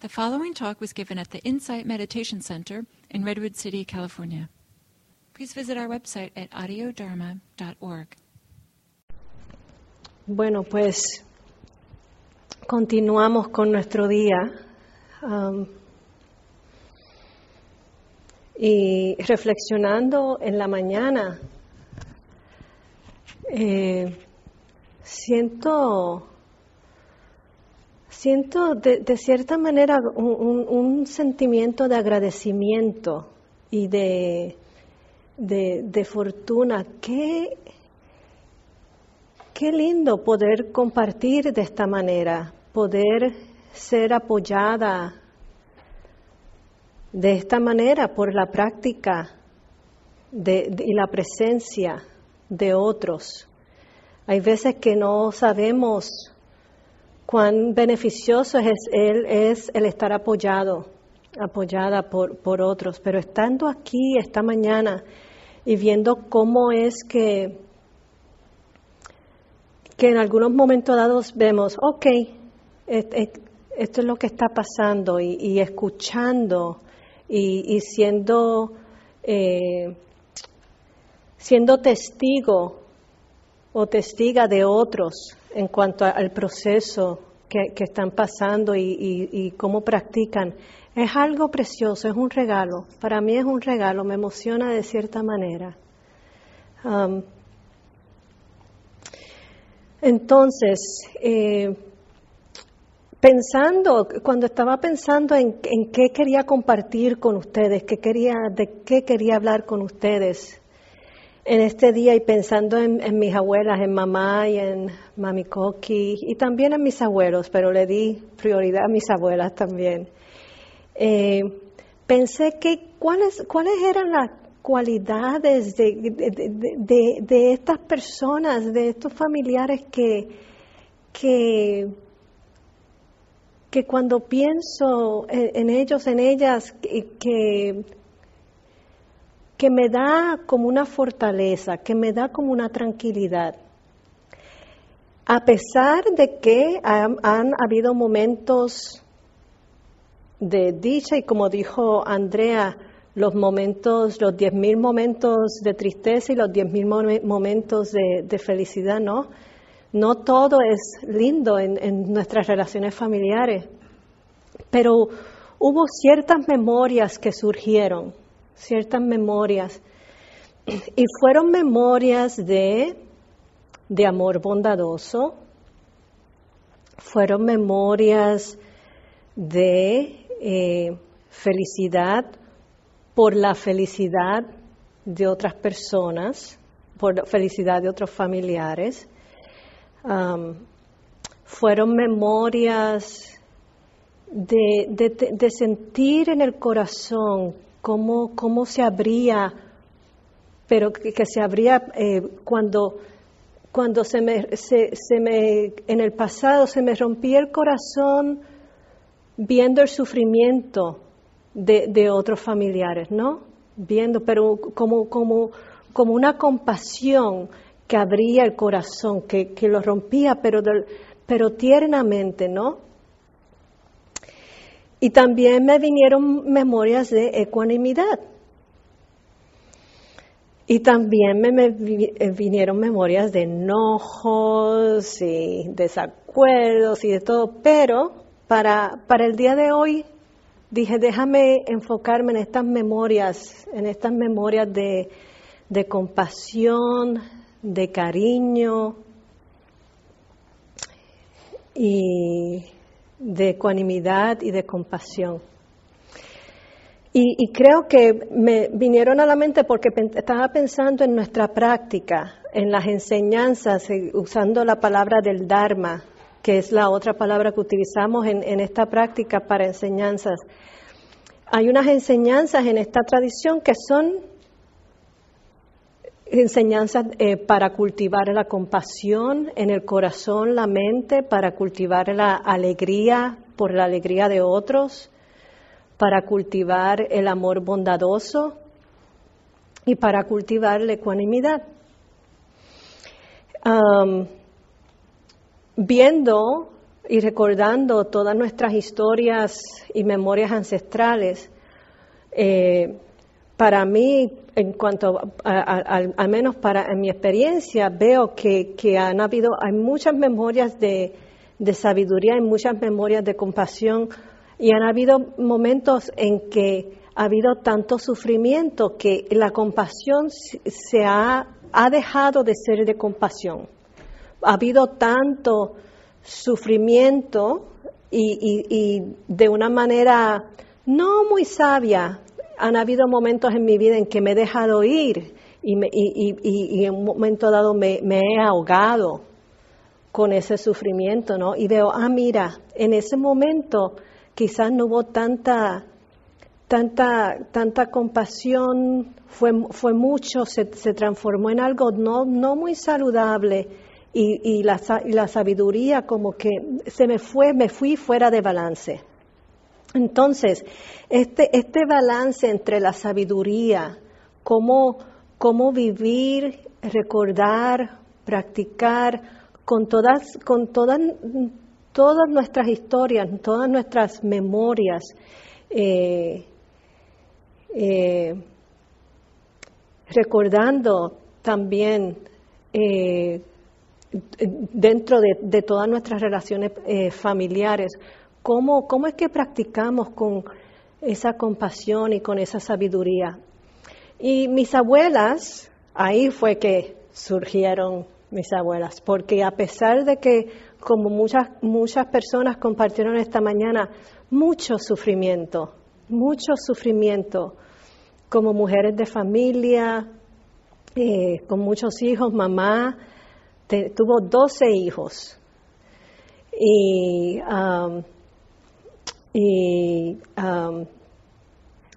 The following talk was given at the Insight Meditation Center in Redwood City, California. Please visit our website at audiodharma.org. Bueno, pues continuamos con nuestro día um, y reflexionando en la mañana. Eh, siento siento de, cierta manera un, sentimiento de agradecimiento y de, de, de fortuna. Qué, qué lindo poder compartir de esta manera, poder ser apoyada de esta manera por la práctica de- y la presencia de otros. Hay veces que no sabemos cuán beneficioso es el, es el estar apoyado, apoyada por, otros, pero estando aquí esta mañana y viendo cómo es que, que en algunos momentos dados vemos, ok, esto es lo que está pasando y, escuchando y, y siendo, eh, siendo testigo o testiga de otros en cuanto al proceso que, están pasando y, cómo practican. Es algo precioso, es un regalo. Para mí es un regalo, me emociona de cierta manera. Entonces, eh, pensando, cuando estaba pensando en, en qué quería compartir con ustedes, qué quería, de qué quería hablar con ustedes, en este día y pensando en, mis abuelas, en mamá y en mami Coqui y también en mis abuelos, pero le di prioridad a mis abuelas también. Eh, pensé que cuáles, cuáles eran las cualidades de, de- estas personas, de estos familiares que, que, que cuando pienso en, ellos, en ellas, que que me da como una fortaleza, que me da como una tranquilidad. A pesar de que han, habido momentos de dicha y como dijo Andrea, los momentos, los 10.000 momentos de tristeza y los 10.000 momen- momentos de, felicidad, ¿no? No todo es lindo en nuestras relaciones familiares, pero hubo ciertas memorias que surgieron, ciertas memorias, y fueron memorias de, de amor bondadoso, fueron memorias de eh, felicidad por la felicidad de otras personas, por la felicidad de otros familiares. Am, fueron memorias de, de- de sentir en el corazón cómo, cómo se abría, pero que, se abría eh, cuando, cuando se me, se, se me, en el pasado se me rompía el corazón viendo el sufrimiento de, de otros familiares, ¿no? Viendo, pero como, como, como una compasión que abría el corazón, que, que lo rompía, pero, pero tiernamente, ¿no? Y también me vinieron memorias de ecuanimidad. Y también me, me eh, vinieron memorias de enojos y desacuerdos y de todo. Pero para, para el día de hoy dije, déjame enfocarme en estas memorias, en estas memorias de, de compasión, de cariño y de ecuanimidad y de compasión. Y, creo que me vinieron a la mente porque estaba pensando en nuestra práctica, en las enseñanzas, eh, usando la palabra del Dharma, que es la otra palabra que utilizamos en esta práctica para enseñanzas. Hay unas enseñanzas en esta tradición que son enseñanzas eh, para cultivar la compasión en el corazón, la mente, para cultivar la alegría por la alegría de otros, para cultivar el amor bondadoso y para cultivar la ecuanimidad. Viendo y recordando todas nuestras historias y memorias ancestrales, eh, para mí, en cuanto al menos para en mi experiencia, veo que, han habido, hay muchas memorias de, de sabiduría, hay muchas memorias de compasión y han habido momentos en que ha habido tanto sufrimiento que la compasión se ha, ha dejado de ser de compasión. Ha habido tanto sufrimiento y, y de una manera no muy sabia, han habido momentos en mi vida en que me he dejado ir y, y, en un momento dado me, he ahogado con ese sufrimiento, ¿no? Y veo, ah, mira, en ese momento quizás no hubo tanta, tanta, tanta compasión, fue, fue mucho, se, transformó en algo no, no muy saludable y, y, la, y la sabiduría como que se me fue, me fui fuera de balance. Entonces, este, este balance entre la sabiduría, cómo, cómo vivir, recordar, practicar, con todas, con todas, todas nuestras historias, todas nuestras memorias, eh, eh, recordando también eh, dentro de, de, todas nuestras relaciones familiares, ¿Cómo, ¿Cómo es que practicamos con esa compasión y con esa sabiduría? Y mis abuelas, ahí fue que surgieron mis abuelas, porque a pesar de que, como muchas, muchas personas compartieron esta mañana, mucho sufrimiento, mucho sufrimiento, como mujeres de familia, eh, con muchos hijos, mamá tuvo 12 hijos. Y y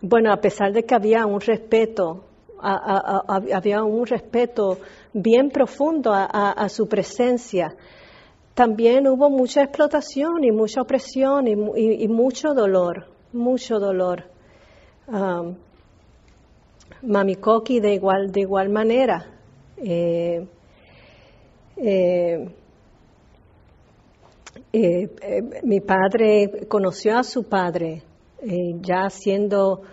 bueno, a pesar de que había un respeto, había un respeto bien profundo a, su presencia, también hubo mucha explotación y mucha opresión y, mucho dolor, mucho dolor. Mami Coqui de igual, de igual manera. Eh, eh, eh, eh, mi padre conoció a su padre eh, ya siendo,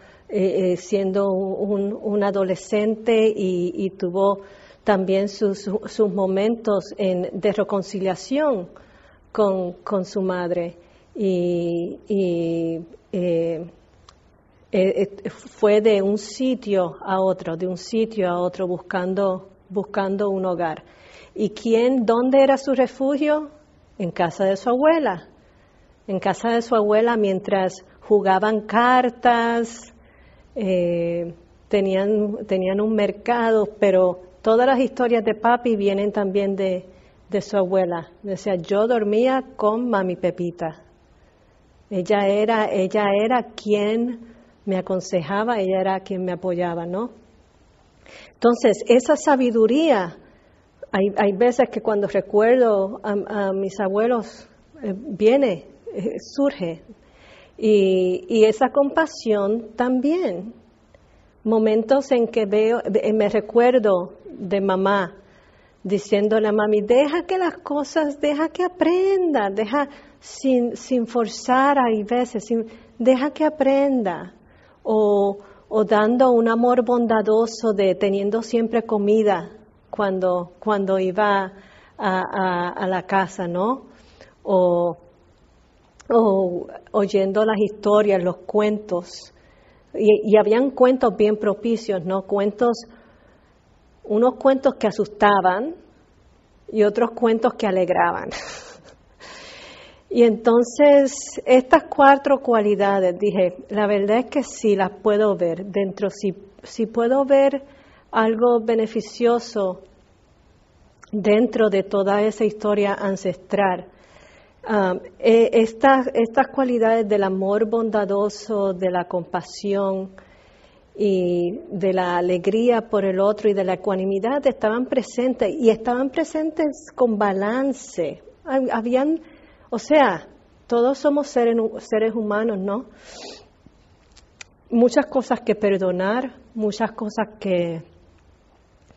siendo un, adolescente y, tuvo también sus, momentos de reconciliación con, su madre. Y, fue de un sitio a otro, de un sitio a otro, buscando, buscando un hogar. ¿Y quién, dónde era su refugio? En casa de su abuela, en casa de su abuela mientras jugaban cartas, eh, tenían, tenían un mercado, pero todas las historias de papi vienen también de, de su abuela. Decía, yo dormía con mami Pepita. Ella era, ella era quien me aconsejaba, ella era quien me apoyaba, ¿no? Entonces, esa sabiduría hay, hay veces que cuando recuerdo a, mis abuelos, eh, viene, eh, surge. Y, y, esa compasión también. Momentos en que veo, me recuerdo de mamá diciéndole a mami, deja que las cosas, deja que aprenda, deja sin, sin forzar, hay veces, sin, deja que aprenda. O, o dando un amor bondadoso de teniendo siempre comida cuando, cuando iba a, la casa, ¿no? O, oyendo las historias, los cuentos. Y, y, habían cuentos bien propicios, ¿no? Cuentos, unos cuentos que asustaban y otros cuentos que alegraban. y entonces, estas cuatro cualidades, dije, la verdad es que sí las puedo ver dentro, si, si puedo ver algo beneficioso dentro de toda esa historia ancestral. Um, eh, estas, estas cualidades del amor bondadoso, de la compasión y de la alegría por el otro y de la ecuanimidad estaban presentes y estaban presentes con balance. Habían, o sea, todos somos seres, seres humanos, ¿no? Muchas cosas que perdonar, muchas cosas que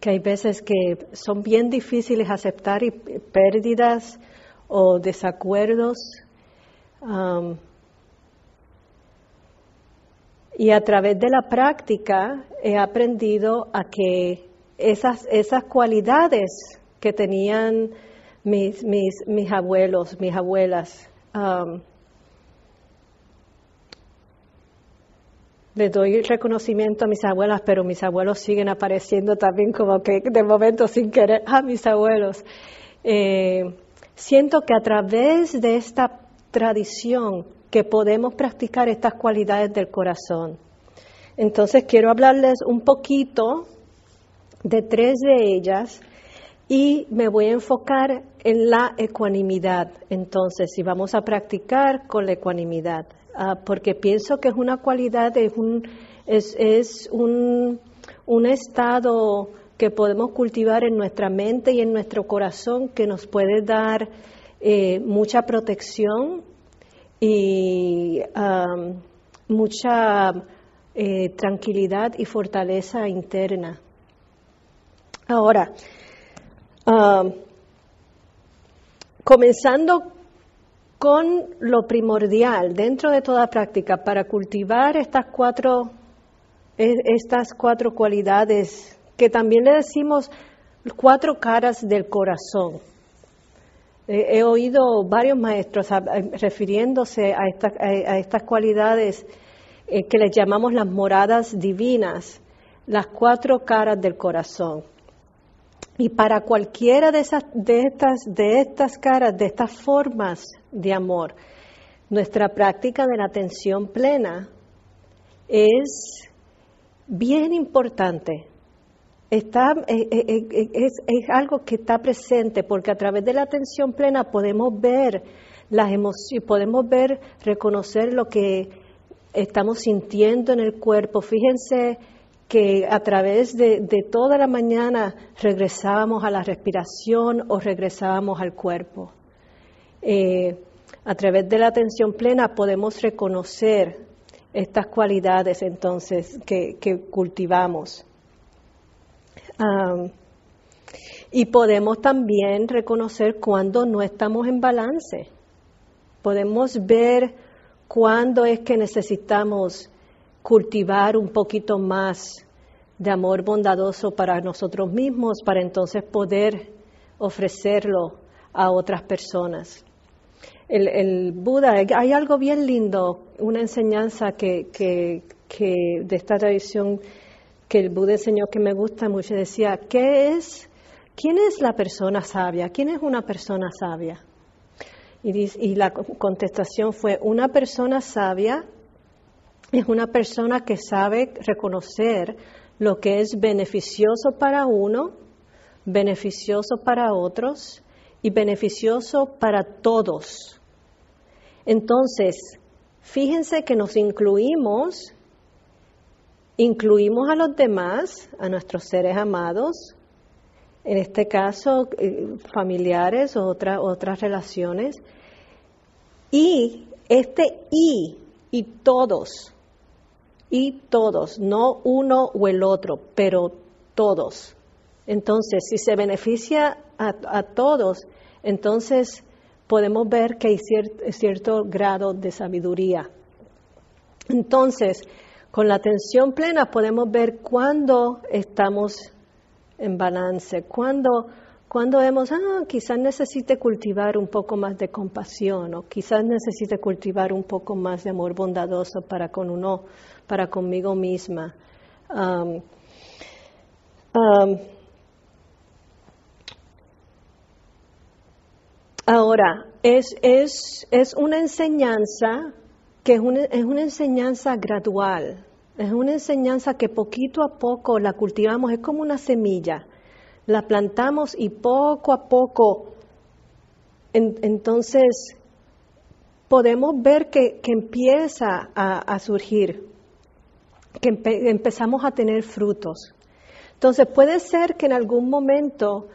que hay veces que son bien difíciles aceptar y pérdidas o desacuerdos. Y a través de la práctica he aprendido a que esas, esas cualidades que tenían mis, mis, mis abuelos, mis abuelas, les doy reconocimiento a mis abuelas, pero mis abuelos siguen apareciendo también como que de momento sin querer a mis abuelos. Eh, siento que a través de esta tradición que podemos practicar estas cualidades del corazón. Entonces quiero hablarles un poquito de tres de ellas y me voy a enfocar en la ecuanimidad. Entonces, si vamos a practicar con la ecuanimidad. Ah, porque pienso que es una cualidad, es un, es, es un, un estado que podemos cultivar en nuestra mente y en nuestro corazón que nos puede dar eh, mucha protección y mucha eh, tranquilidad y fortaleza interna. Ahora, comenzando con lo primordial dentro de toda práctica para cultivar estas cuatro, e, estas cuatro cualidades que también le decimos cuatro caras del corazón. He, oído varios maestros refiriéndose a, a, estas cualidades eh, que les llamamos las moradas divinas, las cuatro caras del corazón. Y para cualquiera de, esas, de, estas, de estas caras, de estas formas de amor, nuestra práctica de la atención plena es bien importante. Está, eh, eh, eh, es, es, algo que está presente porque a través de la atención plena podemos ver las emociones, podemos ver, reconocer lo que estamos sintiendo en el cuerpo. Fíjense que a través de, toda la mañana regresábamos a la respiración o regresábamos al cuerpo. Eh, a través de la atención plena podemos reconocer estas cualidades entonces que, cultivamos. y podemos también reconocer cuando no estamos en balance. Podemos ver cuándo es que necesitamos cultivar un poquito más de amor bondadoso para nosotros mismos, para entonces poder ofrecerlo a otras personas. El, Buda, hay algo bien lindo, una enseñanza que, que, de esta tradición que el Buda enseñó que me gusta mucho, decía, ¿qué es, quién es la persona sabia? ¿Quién es una persona sabia? Y, y la contestación fue, una persona sabia es una persona que sabe reconocer lo que es beneficioso para uno, beneficioso para otros y beneficioso para todos. Entonces, fíjense que nos incluimos, incluimos a los demás, a nuestros seres amados, en este caso eh, familiares o otras relaciones, y este y y todos y todos, no uno o el otro, pero todos. Entonces, si se beneficia a, todos, entonces podemos ver que hay cierto grado de sabiduría. Entonces, con la atención plena podemos ver cuándo estamos en balance, cuándo cuando vemos, ah, quizás necesite cultivar un poco más de compasión o quizás necesite cultivar un poco más de amor bondadoso para con uno, para conmigo misma. ahora, es, es, es, una enseñanza que es una, es una enseñanza gradual, es una enseñanza que poquito a poco la cultivamos, es como una semilla. La plantamos y poco a poco, entonces podemos ver que, empieza a, surgir, que empezamos a tener frutos. Entonces puede ser que en algún momento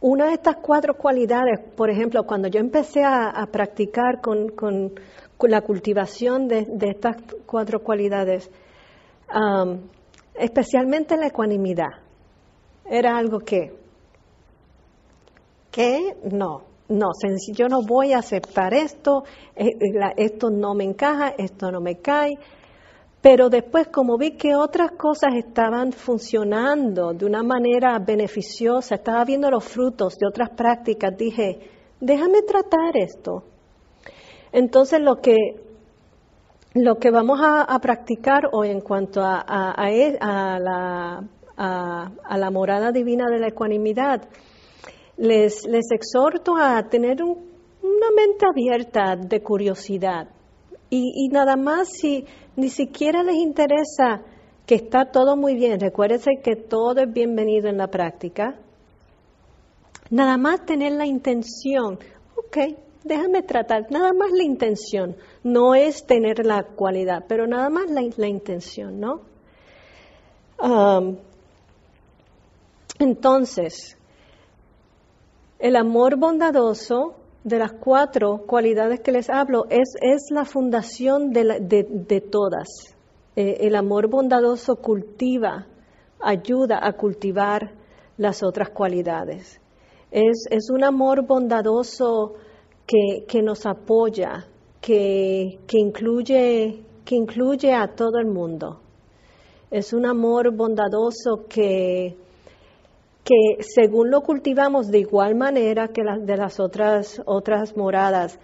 una de estas cuatro cualidades, por ejemplo, cuando yo empecé a, practicar con, la cultivación de, estas cuatro cualidades, especialmente la ecuanimidad, era algo que, que no, no, yo no voy a aceptar esto, eh, esto no me encaja, esto no me cae. Pero después, como vi que otras cosas estaban funcionando de una manera beneficiosa, estaba viendo los frutos de otras prácticas, dije, déjame tratar esto. Entonces, lo que, lo que vamos a, practicar hoy en cuanto e, la, a la morada divina de la ecuanimidad, les, les exhorto a tener una mente abierta de curiosidad y, nada más si ni siquiera les interesa que está todo muy bien, recuérdense que todo es bienvenido en la práctica, nada más tener la intención, ok, déjame tratar, nada más la intención, no es tener la cualidad, pero nada más la, la intención, ¿no? Entonces, el amor bondadoso, de las cuatro cualidades que les hablo, es, es la fundación de, todas. Eh, el amor bondadoso cultiva, ayuda a cultivar las otras cualidades. Es, un amor bondadoso que, nos apoya, que, incluye, que incluye a todo el mundo. Es un amor bondadoso que, que según lo cultivamos de igual manera que las de las otras, otras moradas,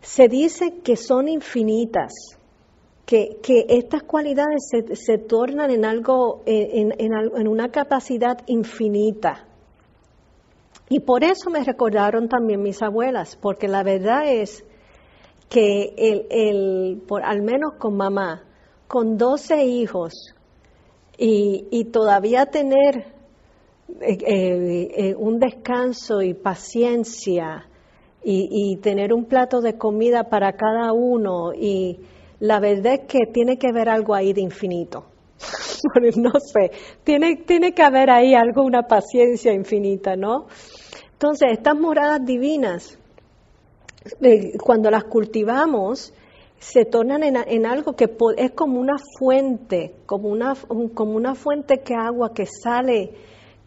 se dice que son infinitas, que, estas cualidades se, tornan en algo, en, en, una capacidad infinita. Y por eso me recordaron también mis abuelas, porque la verdad es que el, el por, al menos con mamá, con 12 hijos y, y todavía tener eh, eh, eh, un descanso y paciencia y, tener un plato de comida para cada uno y la verdad es que tiene que haber algo ahí de infinito. no sé, tiene, tiene que haber ahí algo, una paciencia infinita, ¿no? Entonces, estas moradas divinas, cuando las cultivamos, se tornan en, en, algo que es como una fuente, como una, como una fuente que agua que sale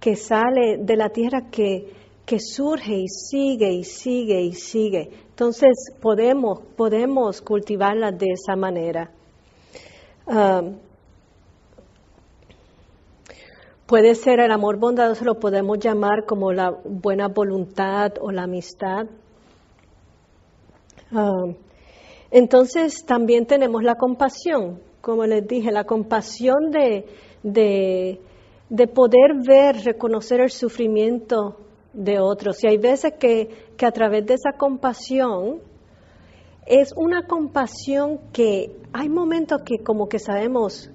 que sale de la tierra que, que surge y sigue y sigue y sigue. Entonces podemos, podemos cultivarla de esa manera. Puede ser el amor bondadoso, lo podemos llamar como la buena voluntad o la amistad. Entonces también tenemos la compasión, como les dije, la compasión de de poder ver, reconocer el sufrimiento de otros. Y hay veces que, que a través de esa compasión, es una compasión que hay momentos que como que sabemos,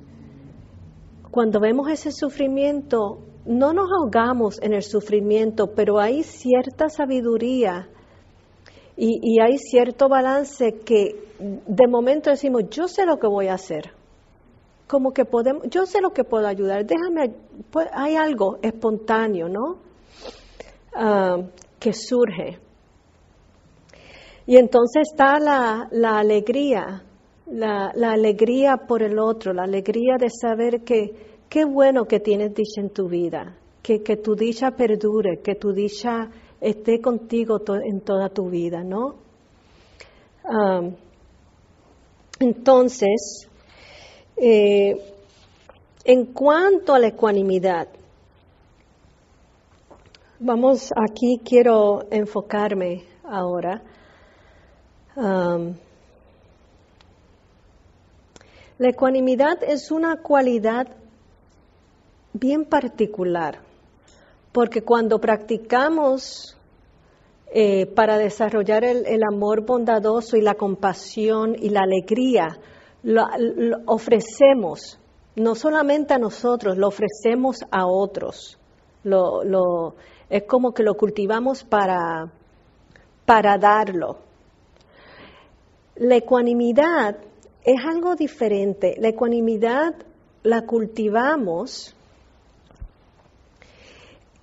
cuando vemos ese sufrimiento, no nos ahogamos en el sufrimiento, pero hay cierta sabiduría y, y, hay cierto balance que de momento decimos, yo sé lo que voy a hacer como que podemos, yo sé lo que puedo ayudar, déjame, pues, hay algo espontáneo, ¿no? Ah, que surge. Y entonces está la, la alegría, la, la, alegría por el otro, la alegría de saber que qué bueno que tienes dicha en tu vida, que, que tu dicha perdure, que tu dicha esté contigo en toda tu vida, ¿no? Ah, entonces, eh, en cuanto a la ecuanimidad, vamos aquí, quiero enfocarme ahora. Um, la ecuanimidad es una cualidad bien particular, porque cuando practicamos eh, para desarrollar el, amor bondadoso y la compasión y la alegría, lo, ofrecemos, no solamente a nosotros, lo ofrecemos a otros. Lo, es como que lo cultivamos para, para darlo. La ecuanimidad es algo diferente. La ecuanimidad la cultivamos,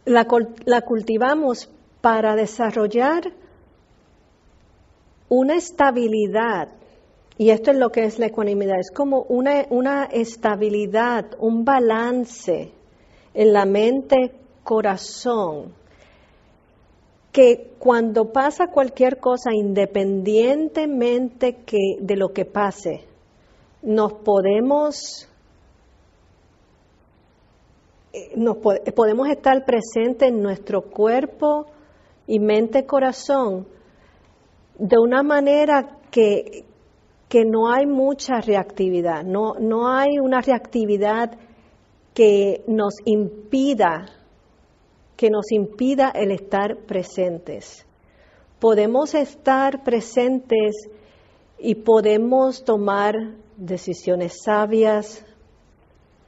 la, la cultivamos para desarrollar una estabilidad y esto es lo que es la ecuanimidad, es como una, una estabilidad, un balance en la mente, corazón, que cuando pasa cualquier cosa, independientemente que, de lo que pase, nos podemos, eh, nos podemos estar presentes en nuestro cuerpo y mente, corazón, de una manera que, que no hay mucha reactividad, no, no hay una reactividad que nos impida que nos impida el estar presentes. Podemos estar presentes y podemos tomar decisiones sabias.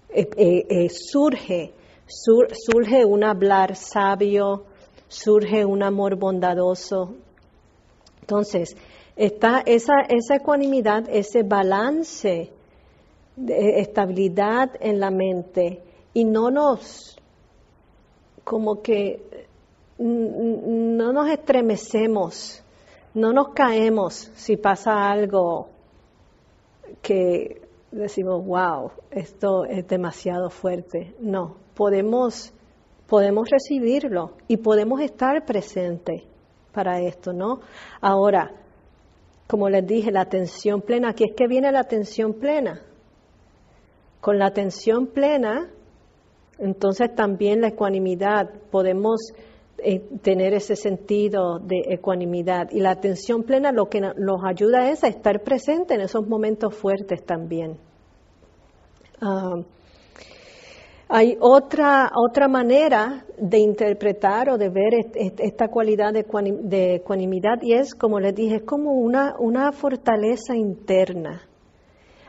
Eh, eh, eh, surge, surge un hablar sabio, surge un amor bondadoso. Entonces, está esa, esa ecuanimidad, ese balance de estabilidad en la mente y no nos como que no nos estremecemos, no nos caemos si pasa algo que decimos, wow, esto es demasiado fuerte. No, podemos, podemos recibirlo y podemos estar presentes para esto, ¿no? Ahora, como les dije, la atención plena, aquí es que viene la atención plena. Con la atención plena entonces también la ecuanimidad, podemos eh, tener ese sentido de ecuanimidad. Y la atención plena lo que nos ayuda es a estar presente en esos momentos fuertes también. Ah, hay otra, otra manera de interpretar o de ver esta cualidad de, ecuanimidad y es, como les dije, es como una, una fortaleza interna.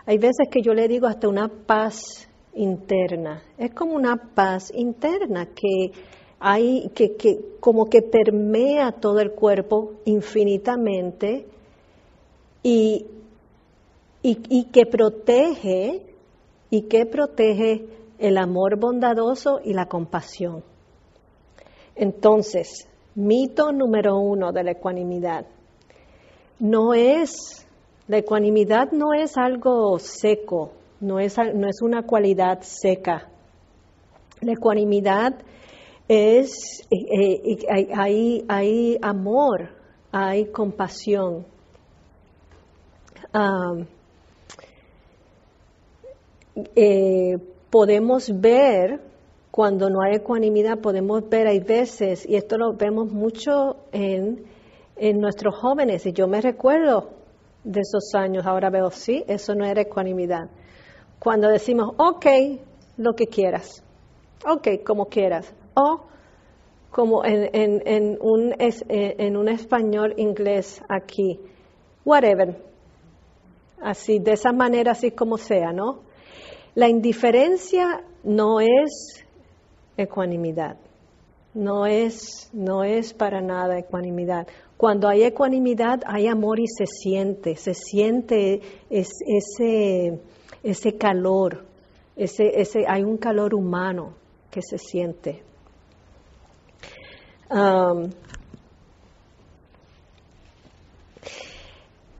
Hay veces que yo le digo hasta una paz interna. Es como una paz interna que hay, que, que como que permea todo el cuerpo infinitamente y, y, que protege y que protege el amor bondadoso y la compasión. Entonces, mito número uno de la ecuanimidad. No es, la ecuanimidad no es algo seco, no es, no es una cualidad seca. La ecuanimidad es, eh, eh, hay, hay, amor, hay compasión. Eh, podemos ver, cuando no hay ecuanimidad, podemos ver, hay veces, y esto lo vemos mucho en, en nuestros jóvenes, y yo me recuerdo de esos años, ahora veo, sí, eso no era ecuanimidad cuando decimos, ok, lo que quieras, ok, como quieras, o como en, en, un, eh, en un español inglés aquí, whatever, así, de esa manera, así como sea, ¿no? La indiferencia no es ecuanimidad, no es, no es para nada ecuanimidad. Cuando hay ecuanimidad hay amor y se siente, se siente ese ese calor, ese, ese, hay un calor humano que se siente.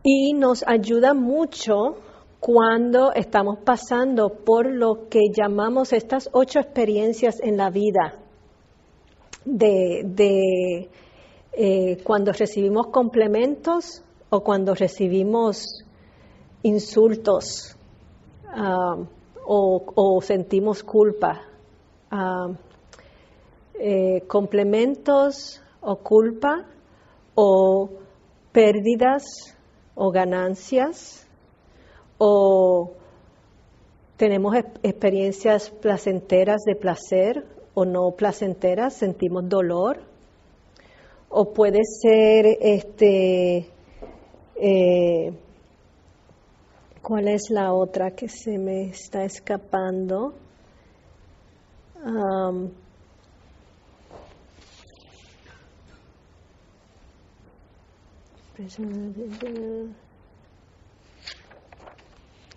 y nos ayuda mucho cuando estamos pasando por lo que llamamos estas ocho experiencias en la vida, de, eh, cuando recibimos complementos o cuando recibimos insultos Um, o, sentimos culpa. Um, eh, complementos o culpa o pérdidas o ganancias o tenemos experiencias placenteras de placer o no placenteras, sentimos dolor o puede ser este eh, ¿Cuál es la otra que se me está escapando?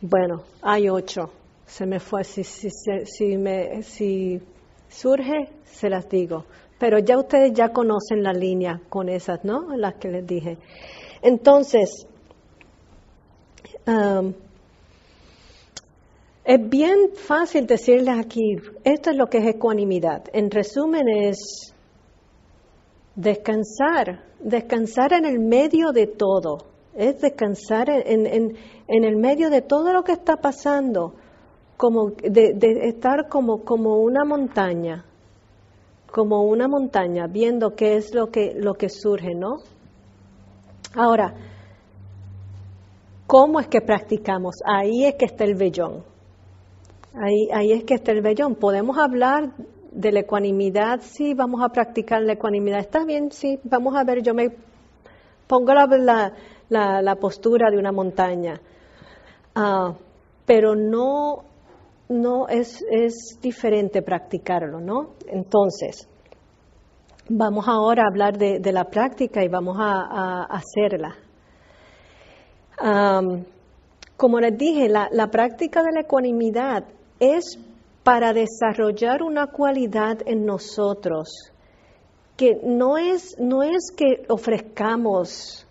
Bueno, hay ocho. Se me fue. Si, si, si, me, si surge, se las digo. Pero ya ustedes ya conocen la línea con esas, ¿no? Las que les dije. Entonces, es bien fácil decirles aquí, esto es lo que es ecuanimidad. En resumen es Descansar, descansar en el medio de todo, es descansar en, en, en el medio de todo lo que está pasando, como de, de estar como, como una montaña, como una montaña, viendo qué es lo que, lo que surge, ¿no? Ahora, ¿cómo es que practicamos? Ahí es que está el vellón. Ahí, ahí es que está el vellón. Podemos hablar de la ecuanimidad, sí, vamos a practicar la ecuanimidad. Está bien, sí, vamos a ver, yo me pongo la, la, la, postura de una montaña. Uh, pero no no es, es diferente practicarlo, ¿no? Entonces, vamos ahora a hablar de, la práctica y vamos a, hacerla. Como les dije, la, la práctica de la ecuanimidad es para desarrollar una cualidad en nosotros que no es, no es que ofrezcamos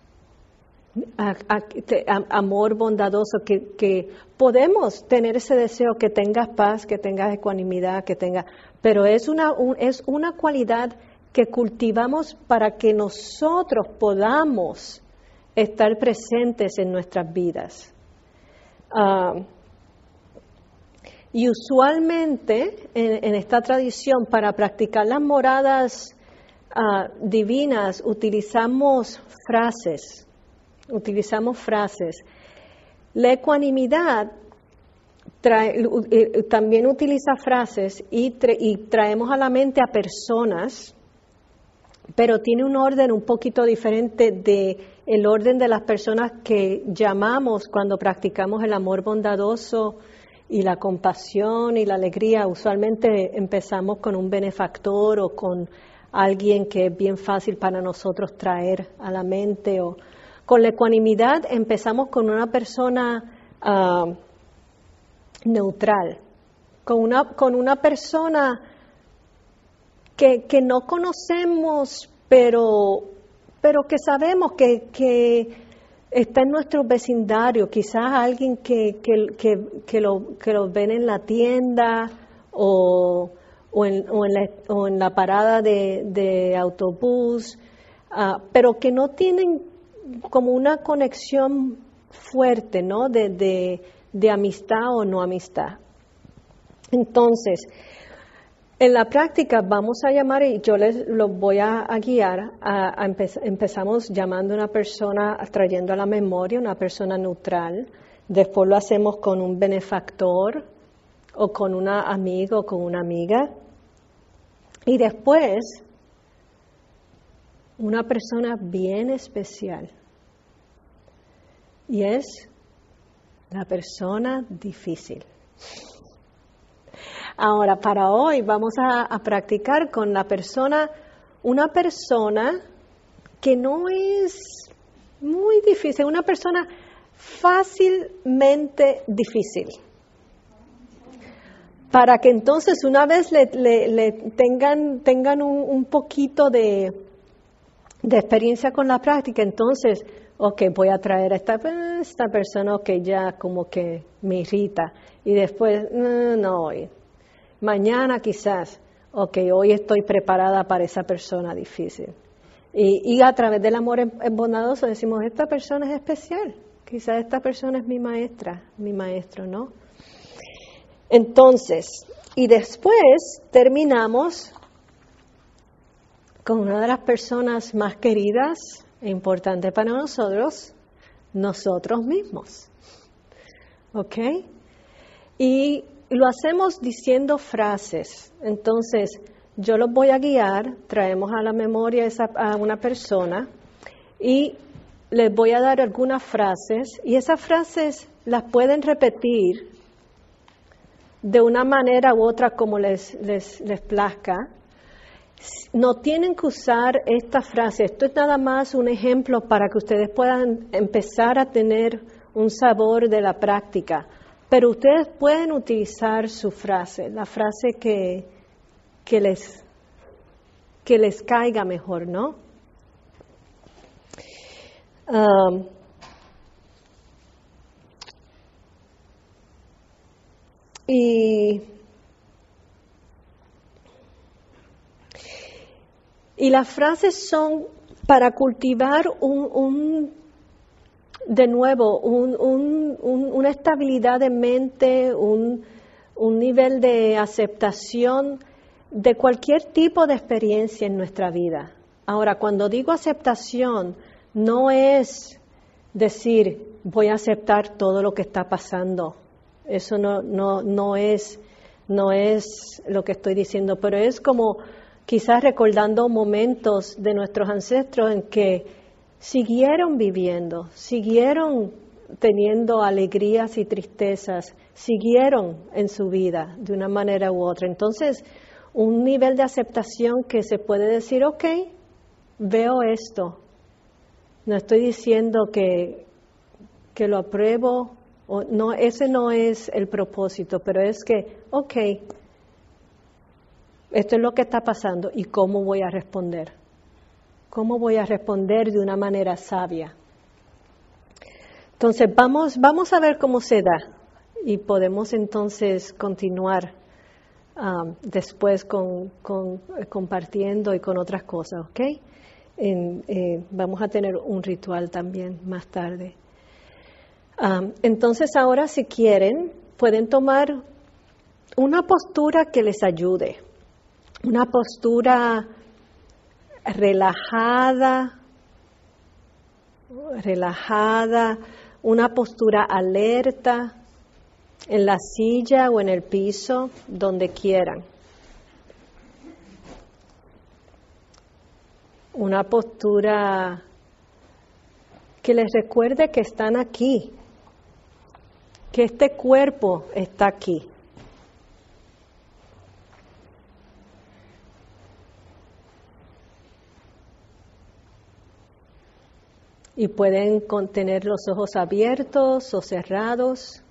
amor bondadoso, que, podemos tener ese deseo que tengas paz, que tengas ecuanimidad, que tengas, pero es una, es una cualidad que cultivamos para que nosotros podamos estar presentes en nuestras vidas. Ah, y usualmente en, esta tradición, para practicar las moradas uh, divinas, utilizamos frases utilizamos frases. La ecuanimidad eh, también utiliza frases y, traemos a la mente a personas, pero tiene un orden un poquito diferente de el orden de las personas que llamamos cuando practicamos el amor bondadoso y la compasión y la alegría. Usualmente empezamos con un benefactor o con alguien que es bien fácil para nosotros traer a la mente o con la ecuanimidad empezamos con una persona ah, neutral, con una, con una persona que, no conocemos, pero, pero que sabemos que, que, está en nuestro vecindario, quizás alguien que, que, lo, que lo ven en la tienda o, o, en, o, en, la, parada de, autobús, ah, pero que no tienen como una conexión fuerte, ¿no? De, de, amistad o no amistad. Entonces, en la práctica vamos a llamar, y yo les lo voy a, guiar, empezamos llamando a una persona, trayendo a la memoria una persona neutral, después lo hacemos con un benefactor o con un amigo o con una amiga, y después una persona bien especial y es la persona difícil. Ahora, para hoy vamos a, practicar con la persona, una persona que no es muy difícil, una persona fácilmente difícil. Para que entonces una vez le, tengan, tengan un, poquito de, de experiencia con la práctica, entonces ok, voy a traer a esta, esta persona que ya como que me irrita y después, no, no hoy. Mañana quizás, ok, hoy estoy preparada para esa persona difícil. Y, y a través del amor bondadoso decimos, esta persona es especial, quizás esta persona es mi maestra, mi maestro, ¿no? Entonces, y después terminamos con una de las personas más queridas importante para nosotros, nosotros mismos. ¿Ok? Y lo hacemos diciendo frases. Entonces, yo los voy a guiar, traemos a la memoria a una persona y les voy a dar algunas frases y esas frases las pueden repetir de una manera u otra como les, les, les plazca no tienen que usar esta frase. Esto es nada más un ejemplo para que ustedes puedan empezar a tener un sabor de la práctica. Pero ustedes pueden utilizar su frase, la frase que, les, que les caiga mejor, ¿no? Um, y Y las frases son para cultivar un, de nuevo, una estabilidad de mente, un, nivel de aceptación de cualquier tipo de experiencia en nuestra vida. Ahora, cuando digo aceptación, no es decir voy a aceptar todo lo que está pasando. Eso no, no, no, es, no es lo que estoy diciendo, pero es como quizás recordando momentos de nuestros ancestros en que siguieron viviendo, siguieron teniendo alegrías y tristezas, siguieron en su vida de una manera u otra. Entonces, un nivel de aceptación que se puede decir, ok, veo esto. No estoy diciendo que, que lo apruebo, o no, ese no es el propósito, pero es que, ok, esto es lo que está pasando y cómo voy a responder. ¿Cómo voy a responder de una manera sabia? Entonces, vamos, vamos a ver cómo se da y podemos entonces continuar um, después con, compartiendo y con otras cosas, ¿ok? Eh, vamos a tener un ritual también más tarde. Um, entonces, ahora si quieren, pueden tomar una postura que les ayude, una postura relajada, relajada, una postura alerta en la silla o en el piso, donde quieran. Una postura que les recuerde que están aquí, que este cuerpo está aquí. Y pueden tener los ojos abiertos o cerrados.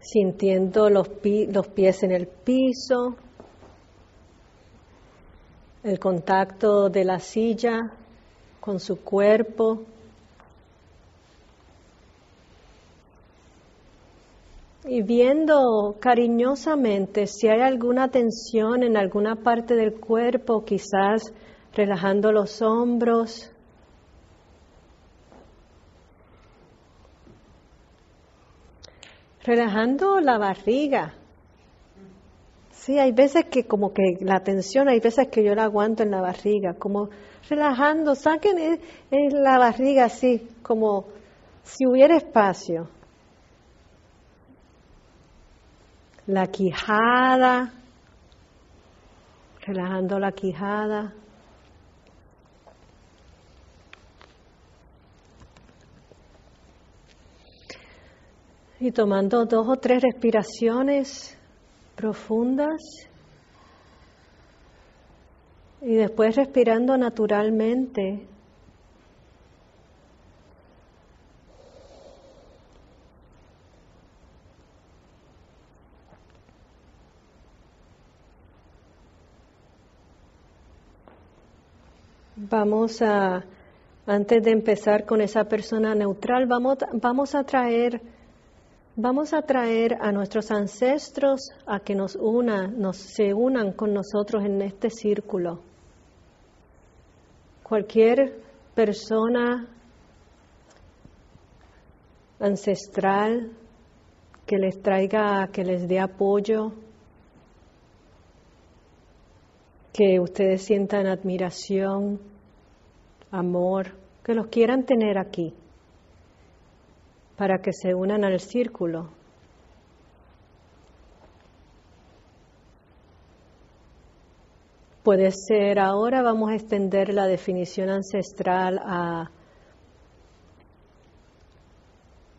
Sintiendo los, los pies en el piso, el contacto de la silla con su cuerpo. Y viendo cariñosamente si hay alguna tensión en alguna parte del cuerpo, quizás relajando los hombros. Relajando la barriga. Sí, hay veces que como que la tensión, hay veces que yo la aguanto en la barriga, como relajando, saquen la barriga así, como si hubiera espacio. La quijada, relajando la quijada. Y tomando dos o tres respiraciones profundas. Y después respirando naturalmente Vamos a, antes de empezar con esa persona neutral, vamos, vamos a traer, vamos a traer a nuestros ancestros a que nos unan, nos se unan con nosotros en este círculo. Cualquier persona ancestral que les traiga, que les dé apoyo, que ustedes sientan admiración, amor, que los quieran tener aquí, para que se unan al círculo. Puede ser ahora, vamos a extender la definición ancestral a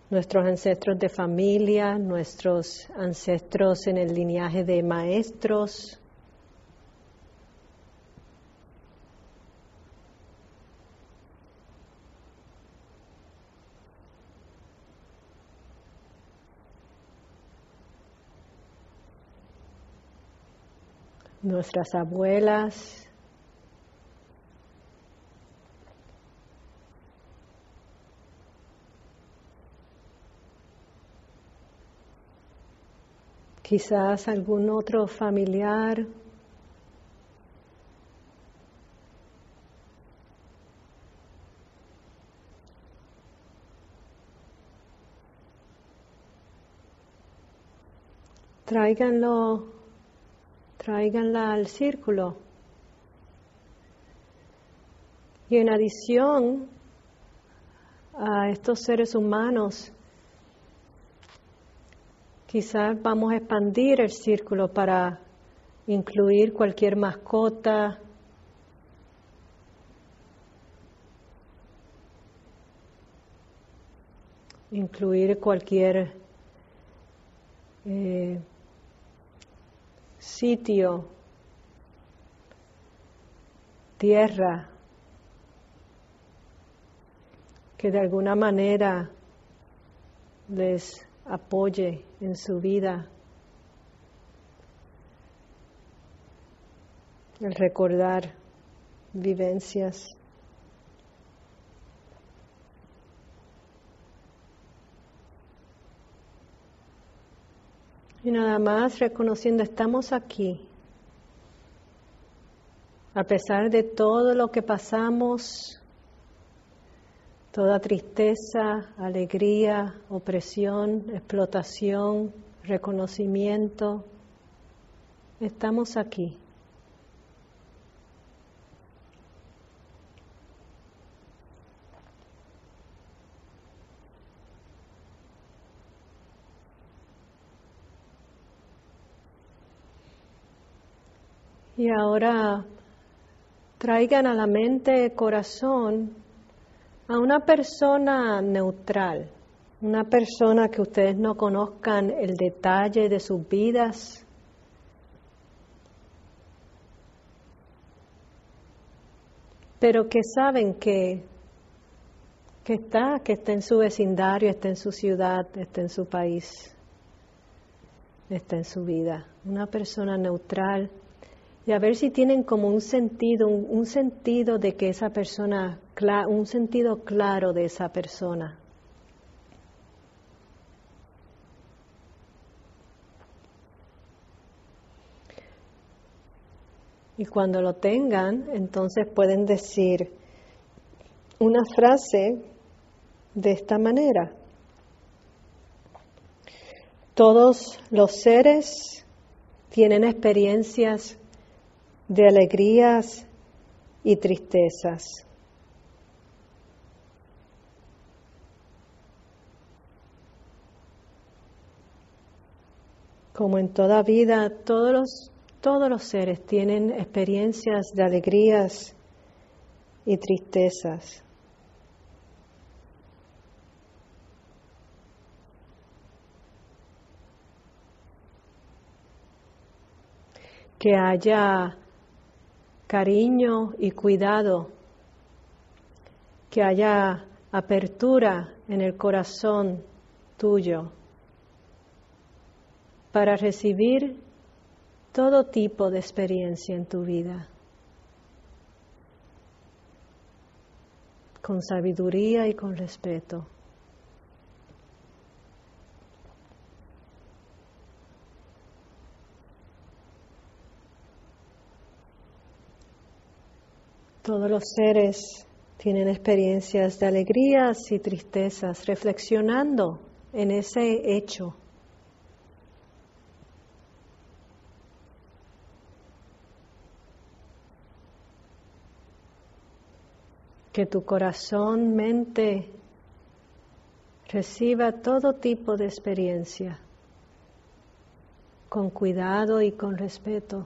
nuestros ancestros de familia, nuestros ancestros en el lineaje de maestros, nuestras abuelas, quizás algún otro familiar. Tráiganlo, tráiganla al círculo. Y en adición a estos seres humanos, quizás vamos a expandir el círculo para incluir cualquier mascota, incluir cualquier eh, sitio, tierra, que de alguna manera les apoye en su vida. El recordar vivencias. Y nada más reconociendo, estamos aquí. A pesar de todo lo que pasamos, Toda tristeza, alegría, opresión, explotación, reconocimiento, estamos aquí. Y ahora traigan a la mente, corazón, a una persona neutral, una persona que ustedes no conozcan el detalle de sus vidas, pero que saben que, que está, que está en su vecindario, está en su ciudad, está en su país, está en su vida. Una persona neutral y a ver si tienen como un sentido, un, sentido de que esa persona, un sentido claro de esa persona. Y cuando lo tengan, entonces pueden decir una frase de esta manera. Todos los seres tienen experiencias de alegrías y tristezas. Como en toda vida, todos los, todos los seres tienen experiencias de alegrías y tristezas. Que haya cariño y cuidado, que haya apertura en el corazón tuyo para recibir todo tipo de experiencia en tu vida, con sabiduría y con respeto. Todos los seres tienen experiencias de alegrías y tristezas, reflexionando en ese hecho. Que tu corazón, mente, reciba todo tipo de experiencia con cuidado y con respeto.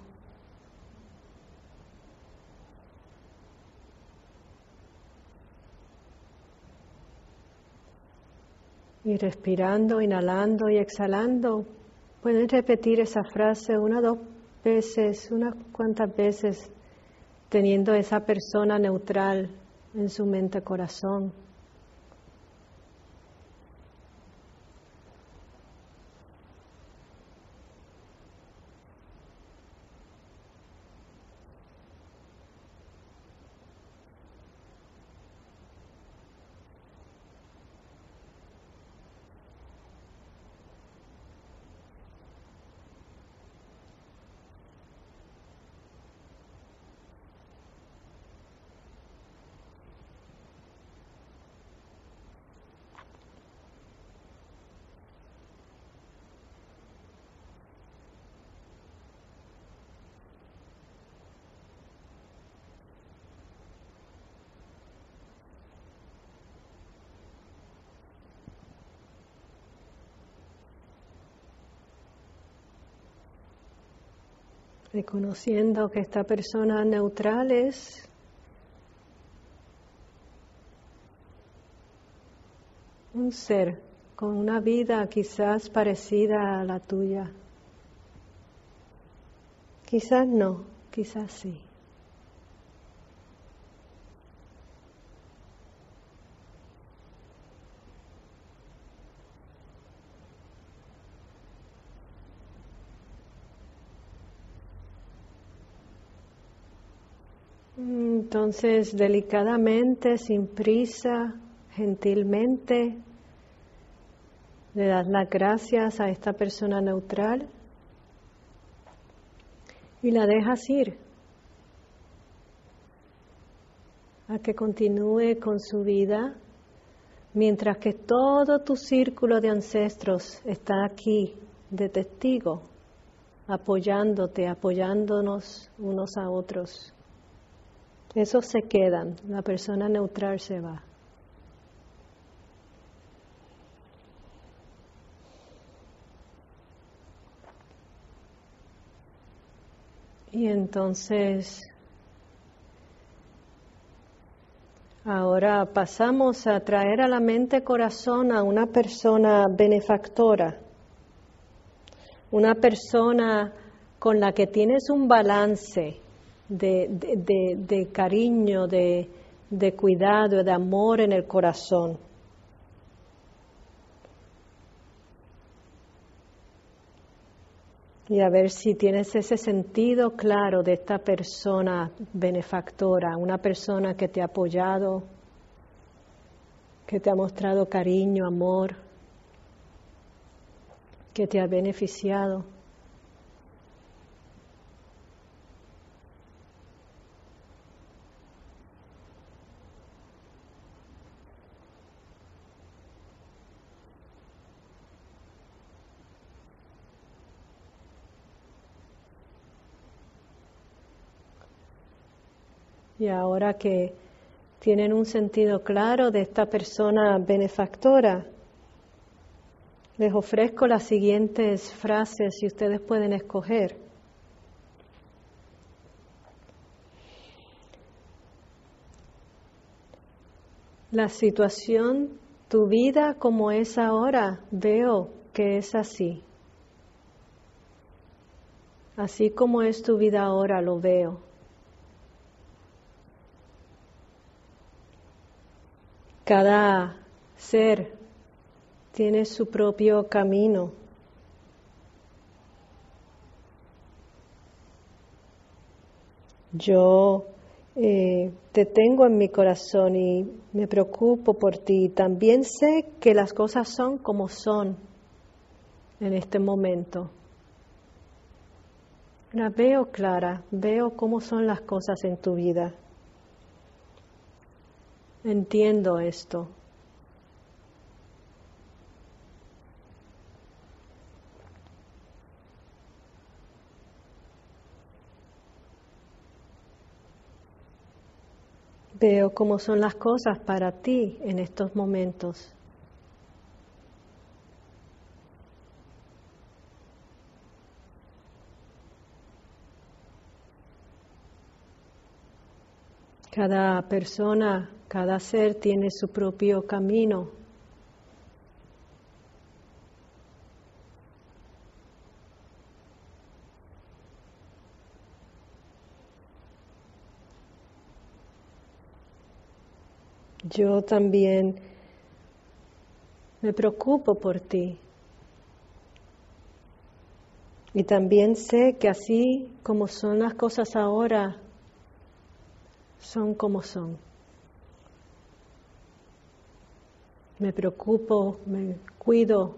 Y respirando, inhalando y exhalando, pueden repetir esa frase una, dos veces, unas cuantas veces, teniendo esa persona neutral en su mente-corazón. Reconociendo que esta persona neutral es un ser con una vida quizás parecida a la tuya. Quizás no, quizás sí. Entonces, delicadamente, sin prisa, gentilmente, le das las gracias a esta persona neutral y la dejas ir a que continúe con su vida mientras que todo tu círculo de ancestros está aquí de testigo, apoyándote, apoyándonos unos a otros. Esos se quedan, la persona neutral se va. Y entonces, ahora pasamos a traer a la mente corazón a una persona benefactora, una persona con la que tienes un balance de, cariño, de, de cuidado, de amor en el corazón. Y a ver si tienes ese sentido claro de esta persona benefactora, una persona que te ha apoyado, que te ha mostrado cariño, amor, que te ha beneficiado. Y ahora que tienen un sentido claro de esta persona benefactora, les ofrezco las siguientes frases y ustedes pueden escoger. La situación, tu vida como es ahora, veo que es así. Así como es tu vida ahora, lo veo. Cada ser tiene su propio camino. Yo eh, te tengo en mi corazón y me preocupo por ti. También sé que las cosas son como son en este momento. La veo clara, veo cómo son las cosas en tu vida. Entiendo esto. Veo cómo son las cosas para ti en estos momentos. Cada persona cada ser tiene su propio camino. Yo también me preocupo por ti. Y también sé que así como son las cosas ahora, son como son. Me preocupo, me cuido,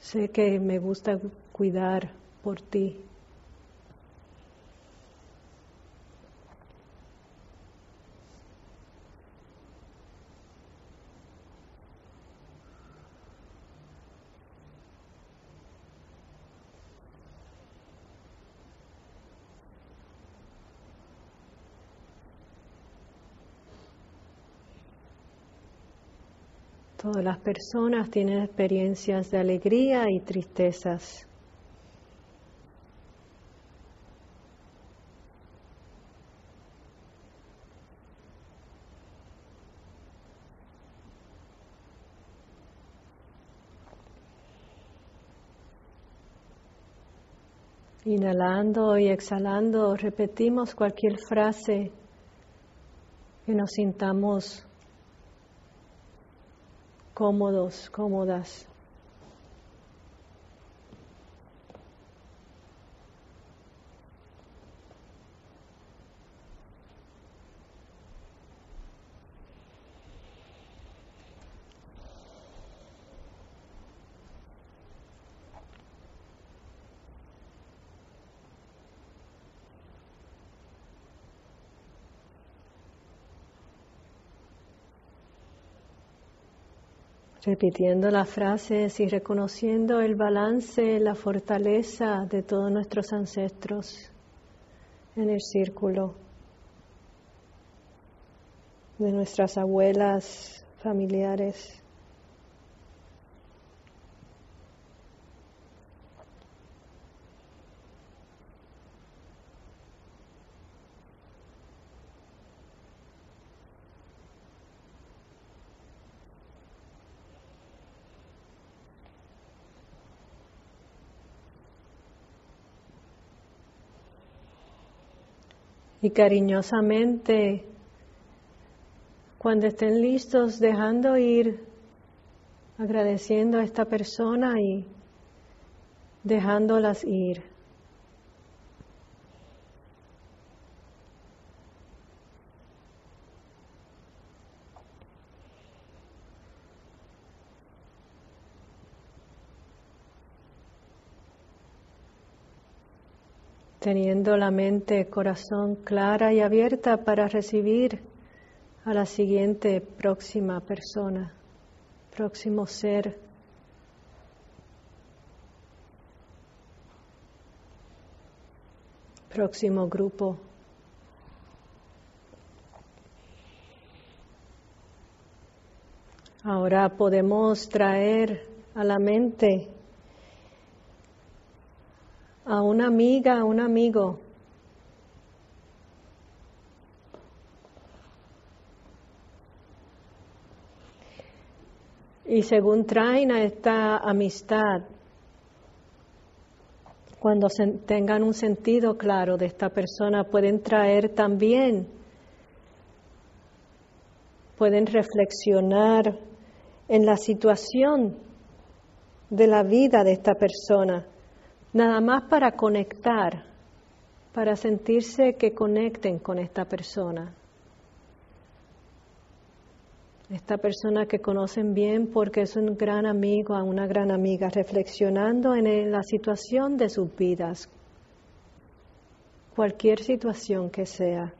sé que me gusta cuidar por ti. Todas las personas tienen experiencias de alegría y tristezas. Inhalando y exhalando, repetimos cualquier frase que nos sintamos cómodos, cómodas. Repitiendo las frases y reconociendo el balance, la fortaleza de todos nuestros ancestros en el círculo, de nuestras abuelas familiares. Y cariñosamente, cuando estén listos, dejando ir, agradeciendo a esta persona y dejándolas ir. Teniendo la mente, corazón clara y abierta para recibir a la siguiente próxima persona, próximo ser. próximo grupo. Ahora podemos traer a la mente a una amiga, a un amigo. Y según traen a esta amistad, cuando tengan un sentido claro de esta persona, pueden traer también, pueden reflexionar en la situación de la vida de esta persona nada más para conectar, para sentirse que conecten con esta persona. Esta persona que conocen bien porque es un gran amigo, una gran amiga, reflexionando en la situación de sus vidas, cualquier situación que sea.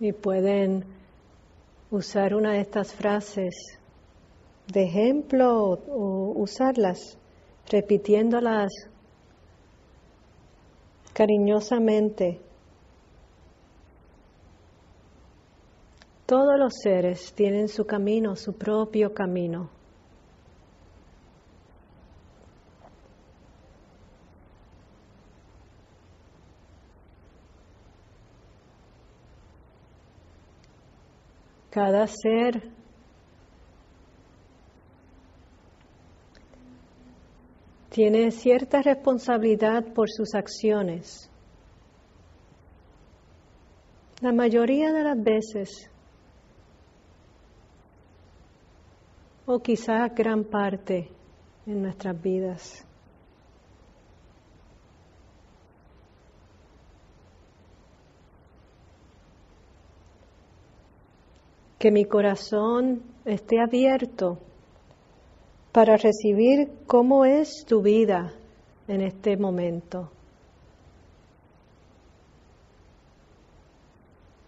Y pueden usar una de estas frases de ejemplo o, usarlas, repitiéndolas cariñosamente. Todos los seres tienen su camino, su propio camino. Cada ser tiene cierta responsabilidad por sus acciones. La mayoría de las veces, o quizás gran parte en nuestras vidas. Que mi corazón esté abierto para recibir cómo es tu vida en este momento.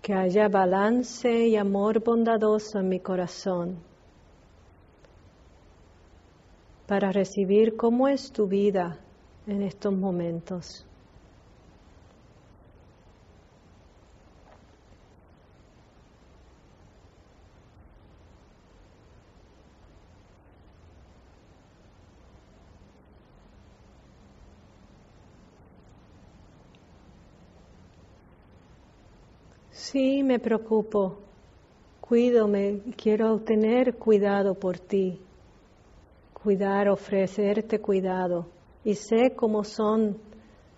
Que haya balance y amor bondadoso en mi corazón para recibir cómo es tu vida en estos momentos. Sí, me preocupo. Cuido, me quiero tener cuidado por ti. Cuidar, ofrecerte cuidado. Y sé cómo son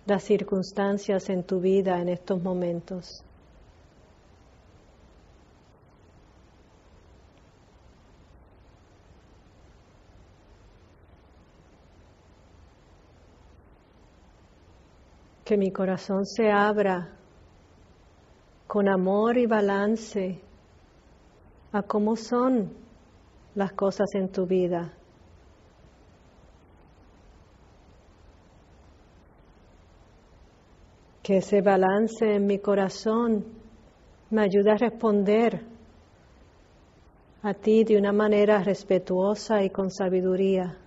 las circunstancias en tu vida en estos momentos. Que mi corazón se abra con amor y balance a cómo son las cosas en tu vida. Que ese balance en mi corazón me ayude a responder a ti de una manera respetuosa y con sabiduría.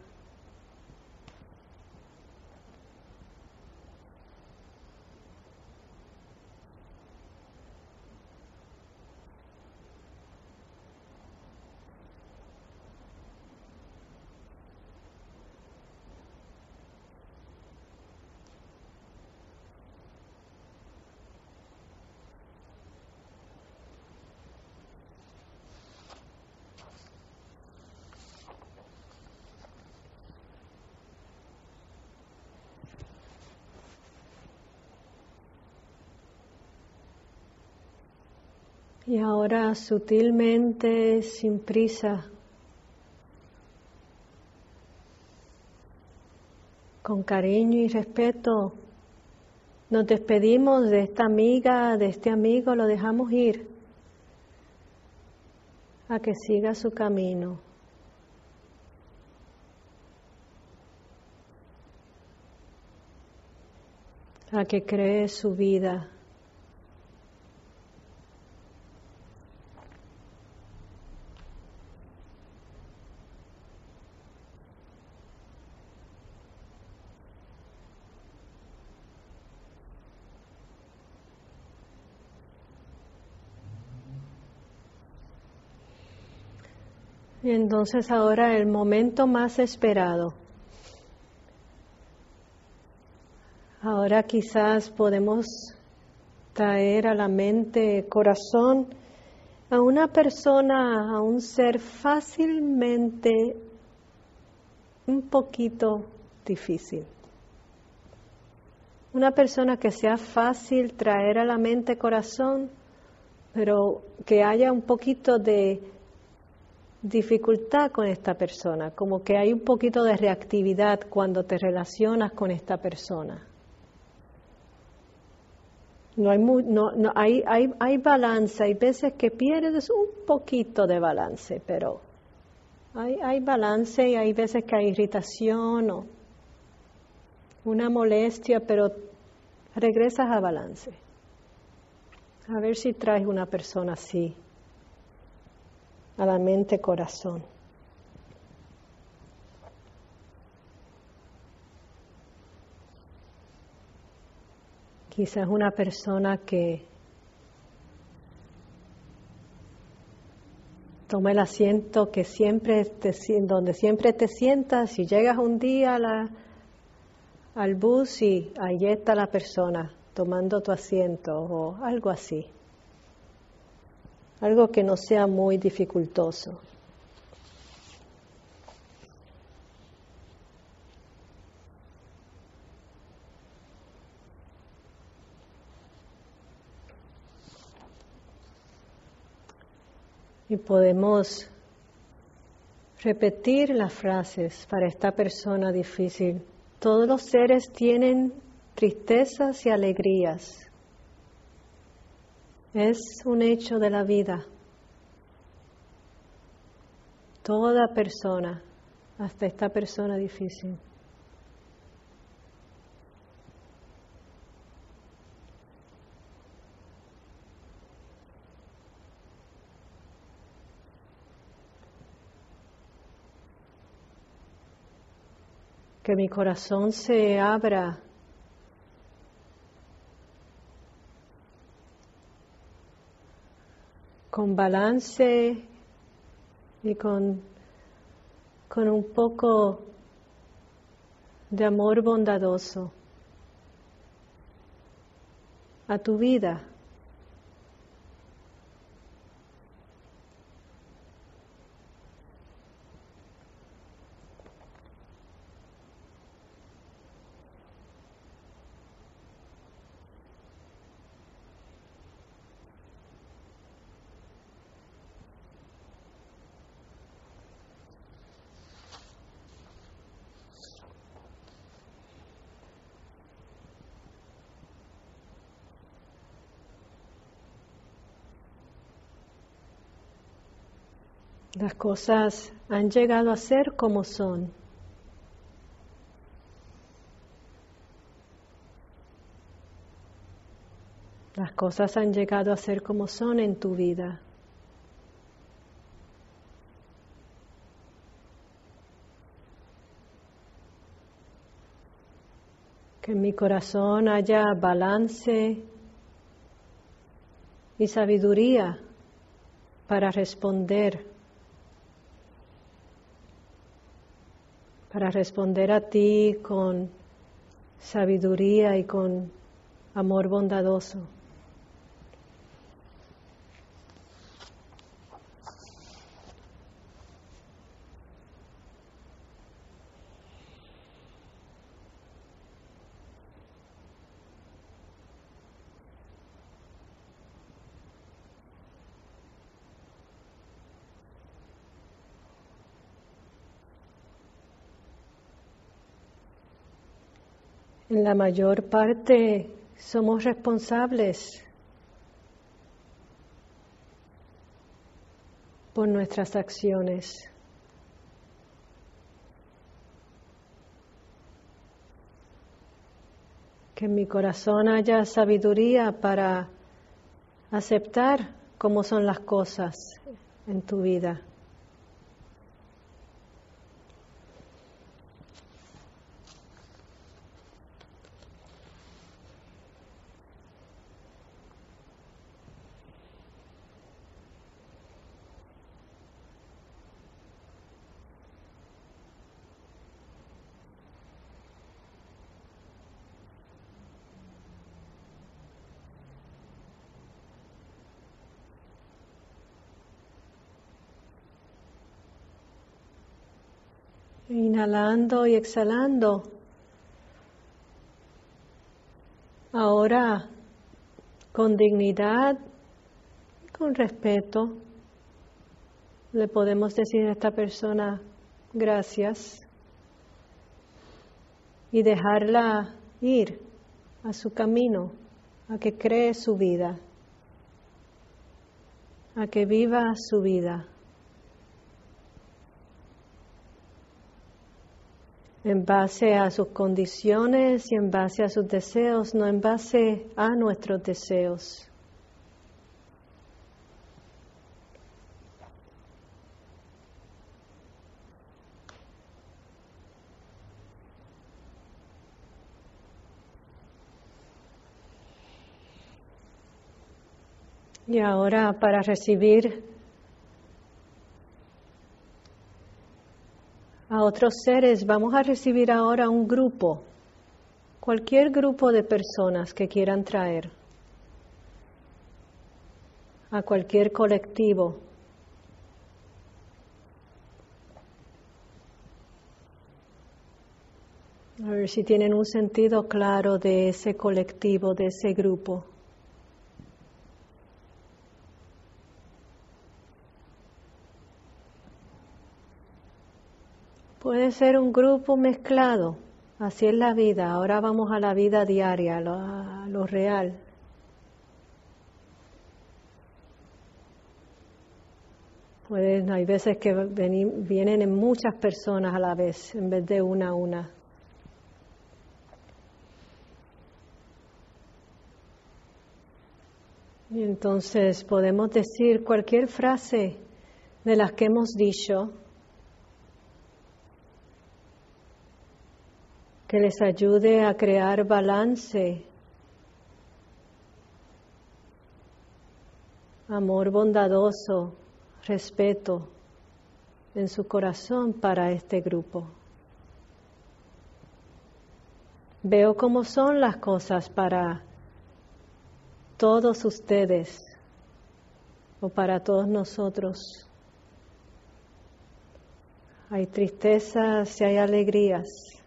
Y ahora sutilmente, sin prisa, con cariño y respeto, nos despedimos de esta amiga, de este amigo, lo dejamos ir a que siga su camino. a que cree su vida. Entonces ahora el momento más esperado. Ahora quizás podemos traer a la mente, corazón, a una persona, a un ser fácilmente un poquito difícil. Una persona que sea fácil traer a la mente corazón, pero que haya un poquito de dificultad con esta persona, como que hay un poquito de reactividad cuando te relacionas con esta persona. No hay, no, no, hay, hay, hay balance, hay veces que pierdes un poquito de balance, pero hay, hay balance y hay veces que hay irritación o una molestia, pero regresas a balance. A ver si traes una persona así a la mente corazón. Quizás una persona que toma el asiento que siempre te, donde siempre te sientas y llegas un día al bus y ahí está la persona tomando tu asiento o algo así algo que no sea muy dificultoso. Y podemos repetir las frases para esta persona difícil. Todos los seres tienen tristezas y alegrías. Es un hecho de la vida. Toda persona, hasta esta persona difícil. Que mi corazón se abra con balance y con, con un poco de amor bondadoso a tu vida, Las cosas han llegado a ser como son. Las cosas han llegado a ser como son en tu vida. Que en mi corazón haya balance y sabiduría para responder, para responder a ti con sabiduría y con amor bondadoso. En la mayor parte somos responsables por nuestras acciones. Que en mi corazón haya sabiduría para aceptar cómo son las cosas en tu vida. Inhalando y exhalando. Ahora, con dignidad, con respeto, le podemos decir a esta persona gracias y dejarla ir a su camino, a que cree su vida, a que viva su vida. En base a sus condiciones y en base a sus deseos, no en base a nuestros deseos. Y ahora para recibir a otros seres, vamos a recibir ahora un grupo, cualquier grupo de personas que quieran traer, a cualquier colectivo. A ver si tienen un sentido claro de ese colectivo, de ese grupo. Puede ser un grupo mezclado, así es la vida. Ahora vamos a la vida diaria, a lo, real. Pueden, hay veces que vienen en muchas personas a la vez, en vez de una a una. Y entonces podemos decir cualquier frase de las que hemos dicho que les ayude a crear balance, amor bondadoso, respeto en su corazón para este grupo. Veo cómo son las cosas para todos ustedes o para todos nosotros. Hay tristezas y hay alegrías.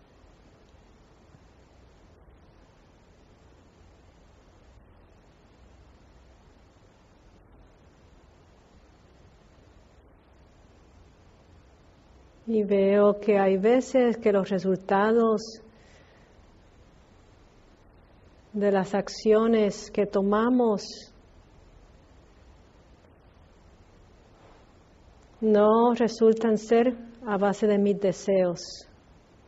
Y veo que hay veces que los resultados de las acciones que tomamos no resultan ser a base de mis deseos,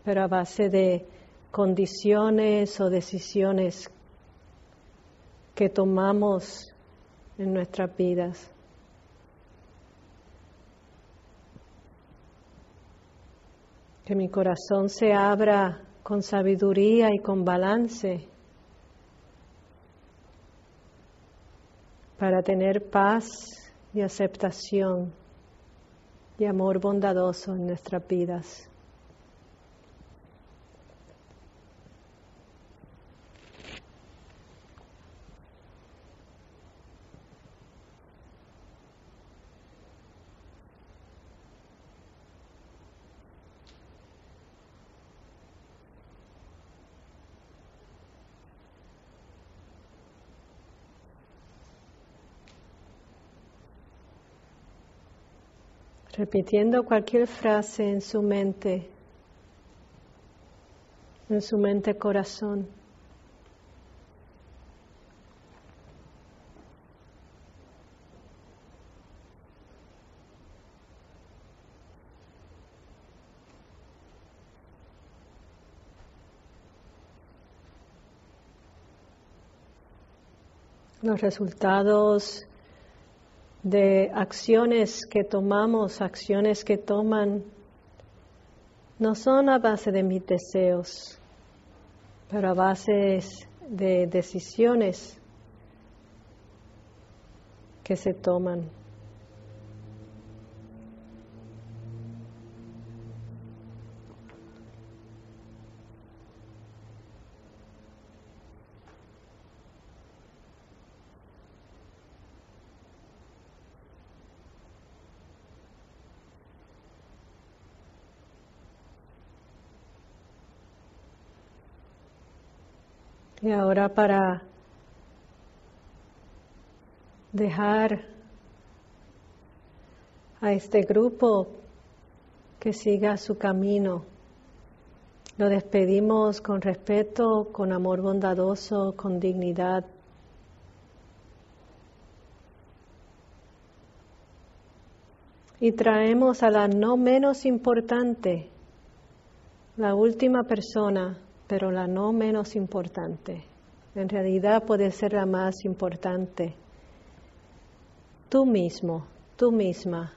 pero a base de condiciones o decisiones que tomamos en nuestras vidas. Que mi corazón se abra con sabiduría y con balance para tener paz y aceptación y amor bondadoso en nuestras vidas. Repitiendo cualquier frase en su mente, en su mente corazón. Los resultados de acciones que tomamos, acciones que toman, no son a base de mis deseos, pero a base de decisiones que se toman. Y ahora para dejar a este grupo que siga su camino. Lo despedimos con respeto, con amor bondadoso, con dignidad. Y traemos a la no menos importante, la última persona pero la no menos importante. En realidad puede ser la más importante. Tú mismo, tú misma,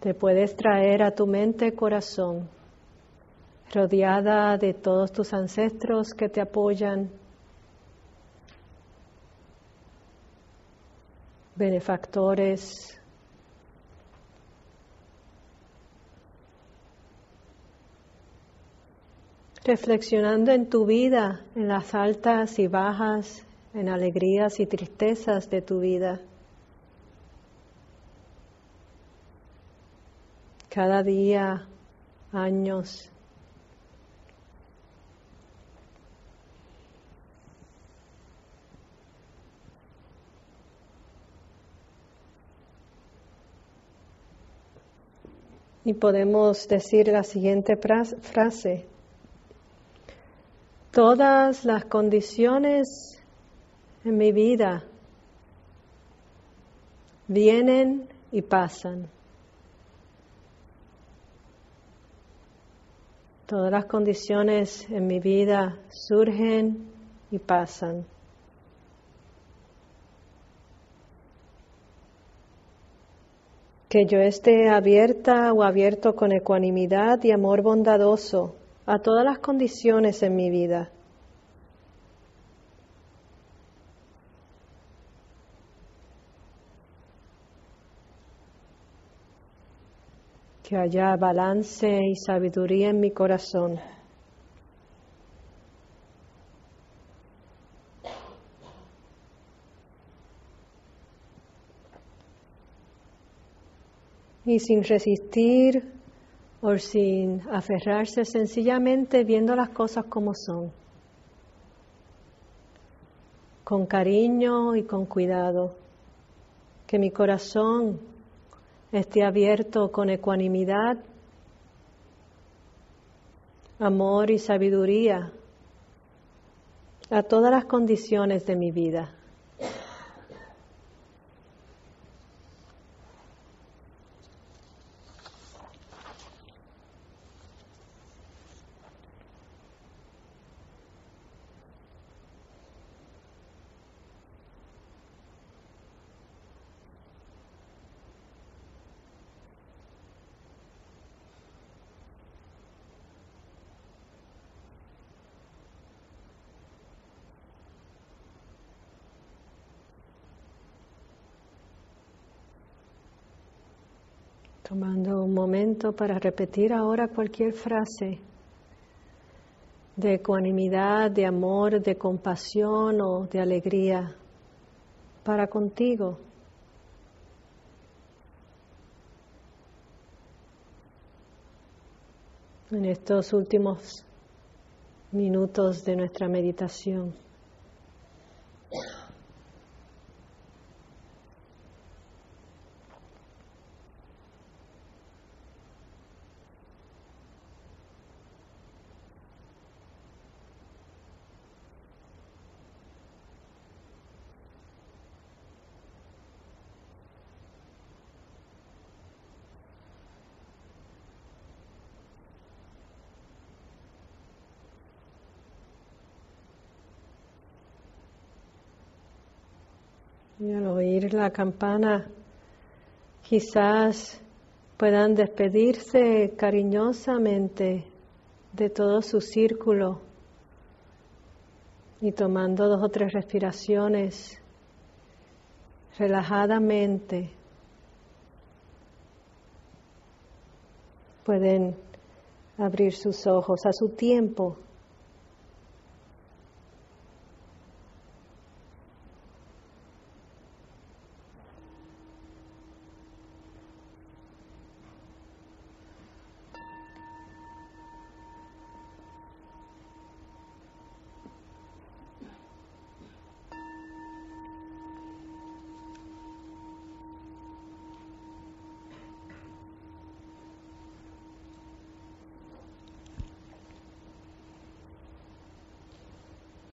te puedes traer a tu mente corazón, rodeada de todos tus ancestros que te apoyan, benefactores, reflexionando en tu vida, en las altas y bajas, en alegrías y tristezas de tu vida. Cada día, años. Y podemos decir la siguiente frase, todas las condiciones en mi vida vienen y pasan. Todas las condiciones en mi vida surgen y pasan. Que yo esté abierta o abierto con ecuanimidad y amor bondadoso a todas las condiciones en mi vida. Que haya balance y sabiduría en mi corazón. Y sin resistir o sin aferrarse, sencillamente viendo las cosas como son, con cariño y con cuidado, que mi corazón esté abierto con ecuanimidad, amor y sabiduría a todas las condiciones de mi vida. Tomando un momento para repetir ahora cualquier frase de ecuanimidad, de amor, de compasión o de alegría para contigo. En estos últimos minutos de nuestra meditación. Y al la campana, quizás puedan despedirse cariñosamente de todo su círculo y tomando dos o tres respiraciones relajadamente pueden abrir sus ojos a su tiempo